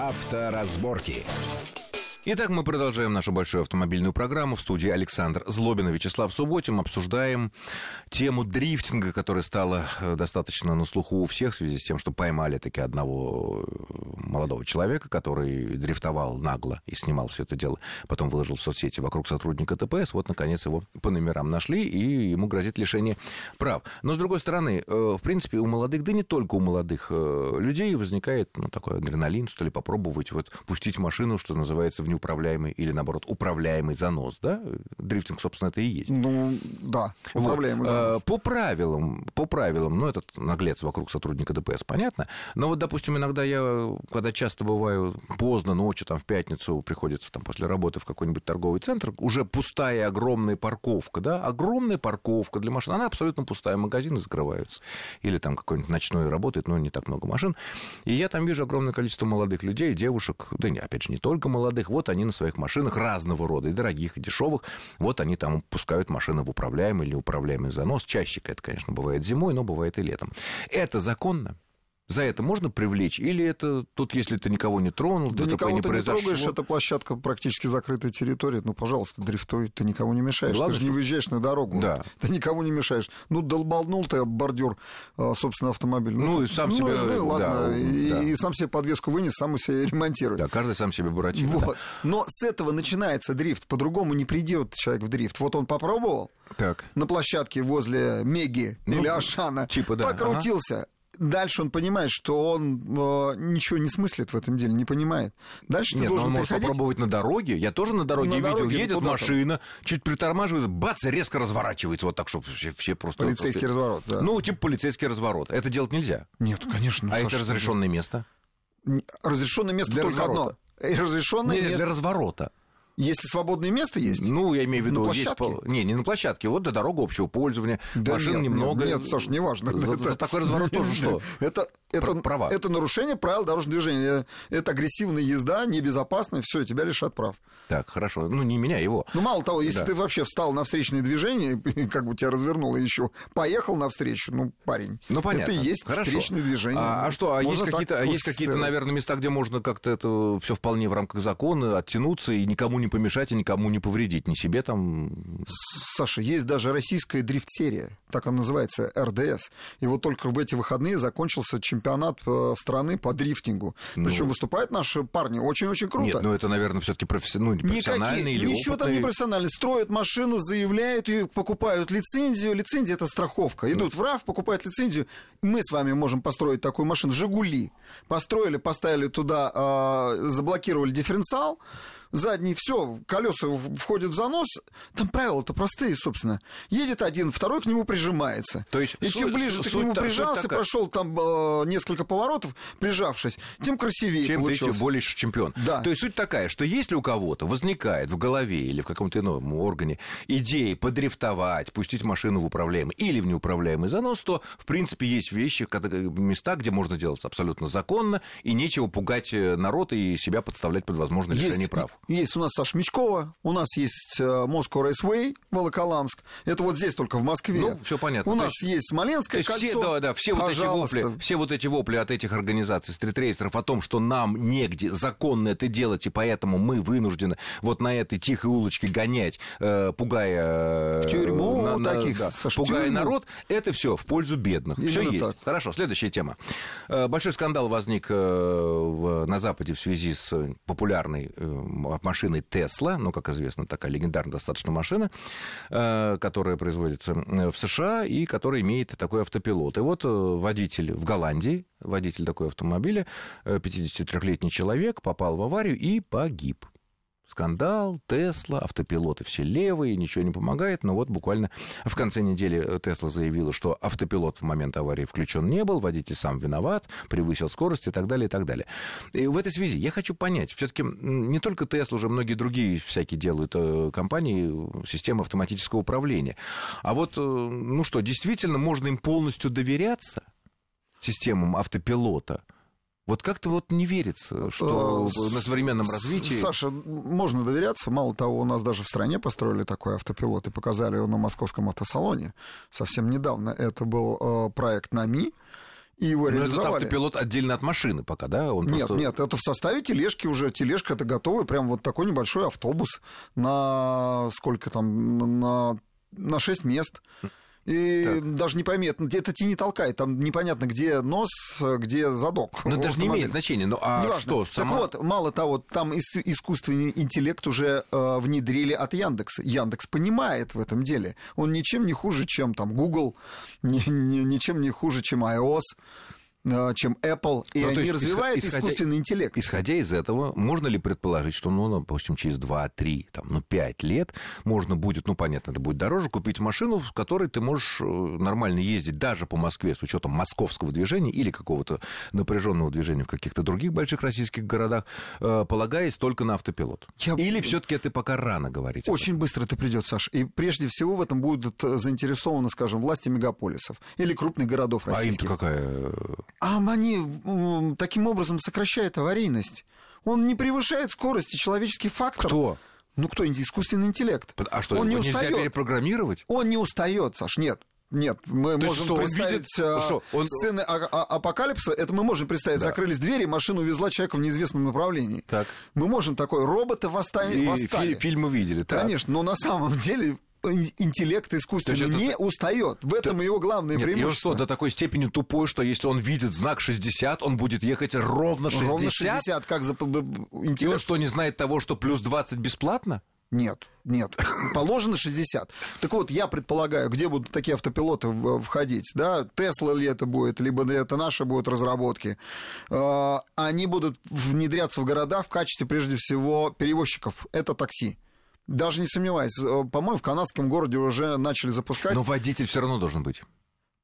Авторазборки. Итак, мы продолжаем нашу большую автомобильную программу. В студии Александр Злобин и Вячеслав Субботин. Обсуждаем тему дрифтинга, которая стала э, достаточно на слуху у всех в связи с тем, что поймали таки одного э, молодого человека, который дрифтовал нагло и снимал все это дело. Потом выложил в соцсети вокруг сотрудника ТПС. Вот, наконец, его по номерам нашли, и ему грозит лишение прав. Но, с другой стороны, э, в принципе, у молодых, да не только у молодых людей возникает ну, такой адреналин, что ли, попробовать вот пустить машину, что называется, в неуправляемый или, наоборот, управляемый занос, да? Дрифтинг, собственно, это и есть. Ну, да, управляемый вот. занос. По правилам, по правилам, ну, этот наглец вокруг сотрудника ДПС, понятно. Но вот, допустим, иногда я, когда часто бываю поздно ночью, там, в пятницу приходится там после работы в какой-нибудь торговый центр, уже пустая огромная парковка, да, огромная парковка для машин, она абсолютно пустая, магазины закрываются. Или там какой-нибудь ночной работает, но не так много машин. И я там вижу огромное количество молодых людей, девушек, да, опять же, не только молодых, вот они на своих машинах разного рода, и дорогих, и дешевых, вот они там пускают машины в управляемый или управляемый занос. Чаще это, конечно, бывает зимой, но бывает и летом. Это законно? За это можно привлечь? Или это тут, если ты никого не тронул, да никого не ты произошло? не трогаешь, эта площадка практически закрытая территория. Ну, пожалуйста, дрифтуй, ты никому не мешаешь. Главное, ты же не выезжаешь на дорогу. Да. Ты никому не мешаешь. Ну, долбанул ты бордюр, а, собственно, автомобиль. Ну, ты- и сам ну, себе, Ну, и ладно. да, и, да. и сам себе подвеску вынес, сам себе ремонтирует. Да, каждый сам себе буратино. Вот. Но с этого начинается дрифт. По-другому не придет человек в дрифт. Вот он попробовал Так. на площадке возле Меги Ну, или Ашана, типа, да, покрутился. Дальше он понимает, что он э, ничего не смыслит в этом деле, не понимает. Дальше ты Нет, но должен он может приходить. попробовать на дороге. Я тоже на дороге На видел. дороге, ну, Едет машина, чуть притормаживает, бац, резко разворачивается. Вот так, чтобы все, все просто... Полицейский разворот, да. Ну, типа полицейский разворот. Это делать нельзя. Нет, конечно. а это разрешенное место? Разрешенное место Для только разворота. одно. Разрешенное Не, место. для разворота. Если свободное место есть. Ну, я имею в виду... На есть площадке? пол- Не, не на площадке. Вот до дорога общего пользования. Да Машин нет, немного. Нет, Саш, неважно. За, за такой разворот тоже что? Это, это, Пр- права. это нарушение правил дорожного движения. Это агрессивная езда, небезопасная, все, тебя лишат прав. Так, хорошо. Ну, не меня, его. Ну, мало того, если Да. ты вообще встал на встречное движение, как бы тебя развернуло еще, поехал навстречу, ну, парень. Ну, понятно. Это и есть Хорошо. встречное движение. А, а что, а Можно есть какие-то, а есть какие-то, наверное, места, где можно как-то это все вполне в рамках закона оттянуться и никому не помешать, и никому не повредить, ни себе там. Саша, есть даже российская дрифт-серия, так она называется, РДС. И вот только в эти выходные закончился чемпионат э, страны по дрифтингу. Ну. Причем выступают наши парни очень-очень круто. Нет, ну это, наверное, все-таки ну, профессиональный Никакие, или ничего там не профессионально. Строят машину, заявляют ее, покупают лицензию. Лицензия это страховка. Идут в РАФ, покупают лицензию. Мы с вами можем построить такую машину. Жигули. Построили, поставили туда, а, заблокировали дифференциал. Задний, все, колеса входят в занос. Там правила-то простые, собственно. Едет один, второй к нему прижимается. То есть И чем ближе ты к нему прижался, такая. прошел там э, несколько поворотов, прижавшись, тем красивее чем ты получился. еще более чемпион. Да. То есть суть такая, что если у кого-то возникает в голове или в каком-то ином органе идея подрифтовать, пустить машину в управляемый или в неуправляемый занос, то, в принципе, есть вещи, места, где можно делать абсолютно законно, и нечего пугать э, народ и себя подставлять под возможное лишение прав. Есть у нас Саша Мечкова, у нас есть э, Moscow Raceway, Волоколамск. Это вот здесь только в Москве. Ну, всё понятно. У нас есть- есть Смоленское кольцо. все, да, да, все вот, эти вопли, все вот эти вопли от этих организаций, стритрейсеров о том, что нам негде законно это делать, и поэтому мы вынуждены вот на этой тихой улочке гонять, э, пугая... В тюрьму э, на- таких, да, Саш, в пугая тюрьму. народ, это все в пользу бедных. Все есть. так. Хорошо, следующая тема. Большой скандал возник в- на Западе в связи с популярной машиной Тесла, ну, как известно, такая легендарная достаточно машина, э, которая производится э, в США и которая имеет такой автопилот. И вот э, водитель в Голландии, водитель такой автомобиля, э, 53-летний человек, попал в аварию и погиб. Скандал, Тесла, автопилоты все левые, ничего не помогает. Но вот буквально в конце недели Тесла заявила, что автопилот в момент аварии включен не был, водитель сам виноват, превысил скорость и так далее, и так далее. И в этой связи я хочу понять, все-таки не только Тесла, уже многие другие всякие делают э, компании э, системы автоматического управления. А вот, э, ну что, действительно можно им полностью доверяться, системам автопилота? Вот как-то вот не верится, что Э, на современном развитии... Саша, можно доверяться. Мало того, у нас даже в стране построили такой автопилот и показали его на московском автосалоне совсем недавно. Это был э, проект НАМИ. и его Но реализовали. этот автопилот отдельно от машины пока, да? Он Нет, просто- нет, это в составе тележки уже. Тележка это готовый, прям вот такой небольшой автобус на сколько там, на, на 6 мест. И Так. даже не пойми, это не толкает, там непонятно, где нос, где задок. Ну, у это же не имеет значения. Ну, а Неважно. что, сама... Так вот, мало того, там ис- искусственный интеллект уже э, внедрили от Яндекса. Яндекс понимает в этом деле. Он ничем не хуже, чем там Google, ни- ни- ничем не хуже, чем iOS, чем Apple. И Ну, они есть, развивают исходя- искусственный интеллект. Исходя из этого, можно ли предположить, что, ну, допустим, через 2-3, там, ну, 5 лет можно будет, ну, понятно, это будет дороже, купить машину, в которой ты можешь э, нормально ездить даже по Москве с учетом московского движения или какого-то напряженного движения в каких-то других больших российских городах, э, полагаясь только на автопилот? Я- Или все-таки это пока рано говорить? Очень быстро это придет, Саш. И прежде всего в этом будут э, заинтересованы, скажем, власти мегаполисов или крупных городов этом? А им российских. какая... А они таким образом сокращают аварийность. Он не превышает скорости, человеческий фактор. Кто? Ну кто, искусственный интеллект. А что, Он не нельзя устает. перепрограммировать? Он не устает, Саш, нет. Нет, мы есть можем что, он представить видит, э, что, он- сцены а- а- апокалипса, это мы можем представить. Да. Закрылись двери, машина увезла человека в неизвестном направлении. Так. Мы можем такое, роботы восстали. И фи- фильмы видели, так. Конечно, но на самом деле интеллект искусственный это- не устает. В этом его главное Нет, и он преимущество. что, до такой степени тупой, что если он видит знак 60, он будет ехать ровно 60? Ровно 60, как за И он интеллект. что, не знает того, что плюс 20 бесплатно? Нет, нет. Положено 60. Так вот, я предполагаю, где будут такие автопилоты входить, да, Тесла ли это будет, либо это наши будут разработки. Э, Они будут внедряться в города в качестве, прежде всего, перевозчиков. Это такси. Даже не сомневаюсь, э, по-моему, в канадском городе уже начали запускать. Но водитель все равно должен быть.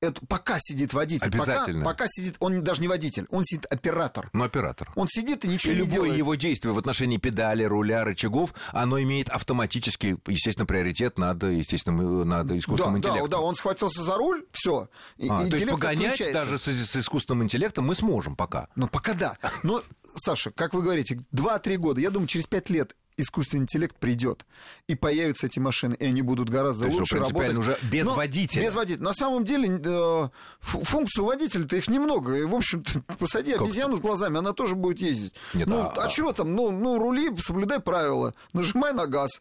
Это пока сидит водитель. Пока- Обязательно. Пока, сидит, он даже не водитель, он сидит оператор. Ну, оператор. Он сидит и ничего И не любое делает. его действие в отношении педали, руля, рычагов, оно имеет автоматически, естественно, приоритет над, естественно, над искусственным да, да, интеллектом. да, он схватился за руль, все. А, то есть погонять даже с, с искусственным интеллектом мы сможем пока. Ну, пока да. Но, Саша, как вы говорите, 2-3 года, я думаю, через 5 лет искусственный интеллект придет, и появятся эти машины, и они будут гораздо То лучше работать. уже без Но водителя. Без водителя. На самом деле, э, фу- функцию водителя-то их немного. И, в общем-то, посади Как обезьяну с глазами, она тоже будет ездить. Нет, ну, а- а, чего там? Ну, ну, рули, соблюдай правила. Нажимай на газ.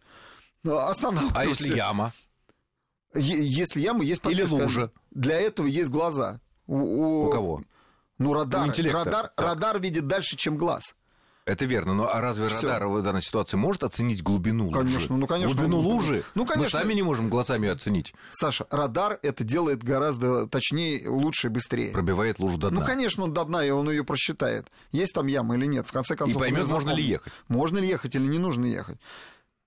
э, Останавливайся. А если яма? Если яма, есть Или подвеска. лужа? Для этого есть глаза. У, У кого? Ну, радар. У радар, радар видит дальше, чем глаз. Это верно, но а разве Всё. радар в данной ситуации может оценить глубину лужи? Конечно, ну, конечно. Глубину Ну, лужи? ну, конечно. Мы сами не можем глазами оценить. Саша, радар это делает гораздо точнее, лучше и быстрее. Пробивает лужу до дна. Ну, конечно, он до дна, и он ее просчитает. Есть там яма или нет. В конце концов, он поймёт, её можно ли ехать. Можно ли ехать или не нужно ехать.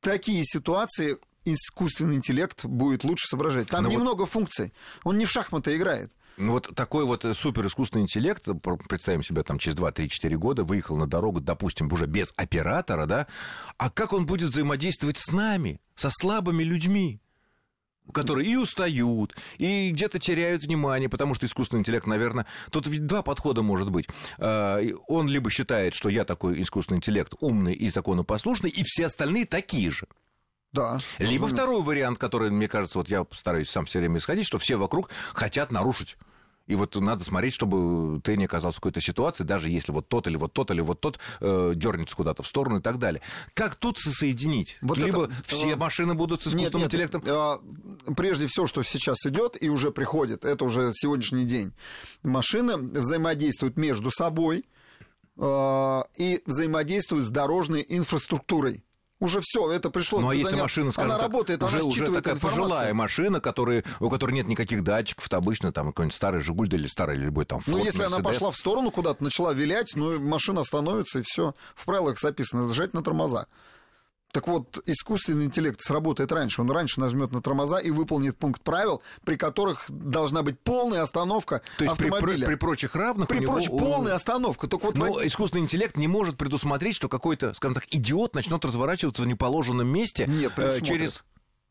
Такие ситуации искусственный интеллект будет лучше соображать. Там Но вот- немного функций. Он не в шахматы играет. Ну вот такой вот супер искусственный интеллект, пр- представим себя там через 2-3-4 года, выехал на дорогу, допустим, уже без оператора, да, а как он будет взаимодействовать с нами, со слабыми людьми? которые и устают, и где-то теряют внимание, потому что искусственный интеллект, наверное, тут ведь два подхода может быть. И Он либо считает, что я такой искусственный интеллект умный и законопослушный, и все остальные такие же. Да. Либо второй вариант, который, мне кажется, вот я стараюсь сам все время исходить, что все вокруг хотят нарушить. И вот надо смотреть, чтобы ты не оказался в какой-то ситуации, даже если вот тот или вот тот или вот тот э, дернется куда-то в сторону и так далее. Как тут соединить? Вот Либо это, все э, машины будут с искусственным нет, интеллектом. а, Прежде всего, что сейчас идет и уже приходит, это уже сегодняшний день. Машины взаимодействуют между собой а, и взаимодействуют с дорожной инфраструктурой. Уже все, это пришло. Ну а если не- машина, скажем она так, работает, уже, она уже такая информацию. пожилая машина, которая, у которой нет никаких датчиков, то обычно там какой-нибудь старый Жигуль или старый любой там Ну, Ford, если она Mercedes. пошла в сторону куда-то, начала вилять, ну, машина остановится, и все. В правилах записано, нажать на тормоза. Так вот, искусственный интеллект сработает раньше. Он раньше нажмет на тормоза и выполнит пункт правил, при которых должна быть полная остановка То есть при, автомобиля. при- при прочих равных При него... прочих, у- полная остановка. Только вот Но водитель- искусственный интеллект не может предусмотреть, что какой-то, скажем так, идиот начнет разворачиваться в неположенном месте Нет, э, через...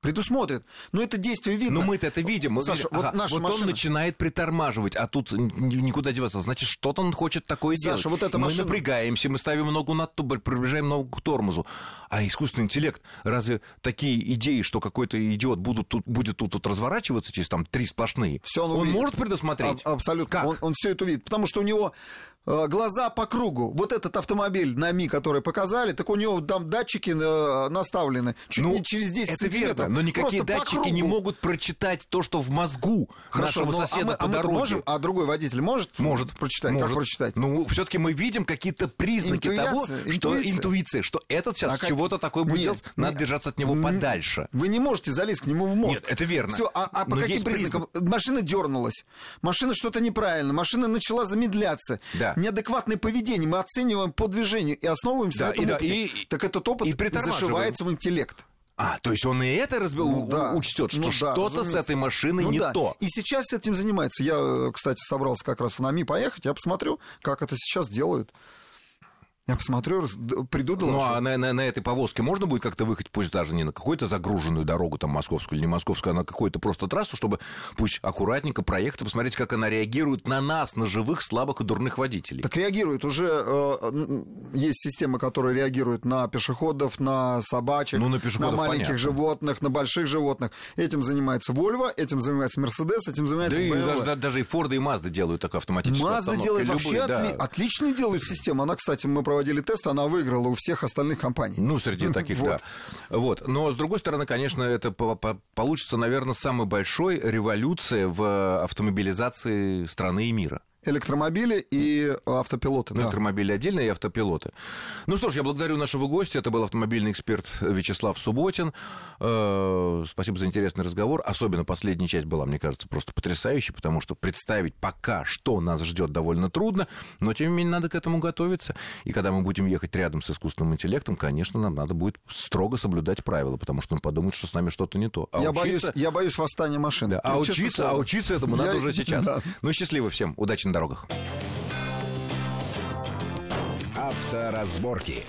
предусмотрит. Но это действие видно. Но мы-то это видим. Мы Саша, видим, вот ага, наша вот машина... он начинает притормаживать, а тут никуда деваться. Значит, что-то он хочет такое Саша, делать. вот эта мы машина- напрягаемся, мы ставим ногу на тубер, приближаем ногу к тормозу. А искусственный интеллект, разве такие идеи, что какой-то идиот будут тут, будет тут, тут разворачиваться через там три сплошные, Всё он увидит. может предусмотреть? А- абсолютно. Как? Он, он все это увидит. Потому что у него глаза по кругу. Вот этот автомобиль на Ми, который показали, так у него там датчики э, наставлены чуть Ну, не через 10 это сантиметров. верно, но никакие датчики не могут прочитать то, что в мозгу Хорошо, нашего ну, соседа а мы, по а дороге. можем, а другой водитель может, Может прочитать? Может. Как прочитать? Ну, все-таки мы видим какие-то признаки Интуиция, того, что интуиция. что этот сейчас А как- чего-то такое будет Нет, делать, надо нет. держаться от него М, подальше. Вы не можете залезть к нему в мозг. Нет, это верно. Все, а, а по Но каким признакам? Машина дернулась, машина что-то неправильно, машина начала замедляться. Да. Неадекватное поведение мы оцениваем по движению и основываемся Да, на этом и да, опыте. и- так этот опыт и зашивается в интеллект. А, то есть он и это разб... Ну да. учтет, что Ну да, что-то с этой машиной Ну не да. то. И сейчас этим занимается. Я, э, кстати, собрался как раз в НАМИ поехать. Я посмотрю, как это сейчас делают. Я посмотрю, раз- приду Ну, доложу. а на, на- на этой повозке можно будет как-то выехать, пусть даже не на какую-то загруженную дорогу, там, московскую или не московскую, а на какую-то просто трассу, чтобы пусть аккуратненько проехать, и посмотреть, как она реагирует на нас, на живых, слабых и дурных водителей. Так реагирует. Уже э, есть системы, которые реагируют на пешеходов, на собачек, Ну, на пешеходов маленьких понятно. животных, на больших животных. Этим занимается Volvo, этим занимается Mercedes, этим занимается Да и BMW. даже, да- даже и Форды, и Мазды делают такую автоматическую Mazda делает Любые, вообще да. отли- отличную делают систему. Она, кстати, мы проводили тест, она выиграла у всех остальных компаний. Ну, среди таких, Вот. да. Вот. Но, с другой стороны, конечно, это по- по- получится, наверное, самой большой революция в автомобилизации страны и мира. Электромобили и автопилоты. Ну, да. электромобили отдельно и автопилоты. Ну что ж, я благодарю нашего гостя. Это был автомобильный эксперт Вячеслав Субботин. Э, Спасибо за интересный разговор. Особенно последняя часть была, мне кажется, просто потрясающей, потому что представить пока, что нас ждет, довольно трудно. Но, тем не менее, надо к этому готовиться. И когда мы будем ехать рядом с искусственным интеллектом, конечно, нам надо будет строго соблюдать правила, потому что он подумает, что с нами что-то не то. А я, учиться- боюсь, я боюсь восстания машин. Да, а учиться, а учиться этому Я- надо уже сейчас. да. Ну, счастливо всем. Удачи на дорогах. Авторазборки.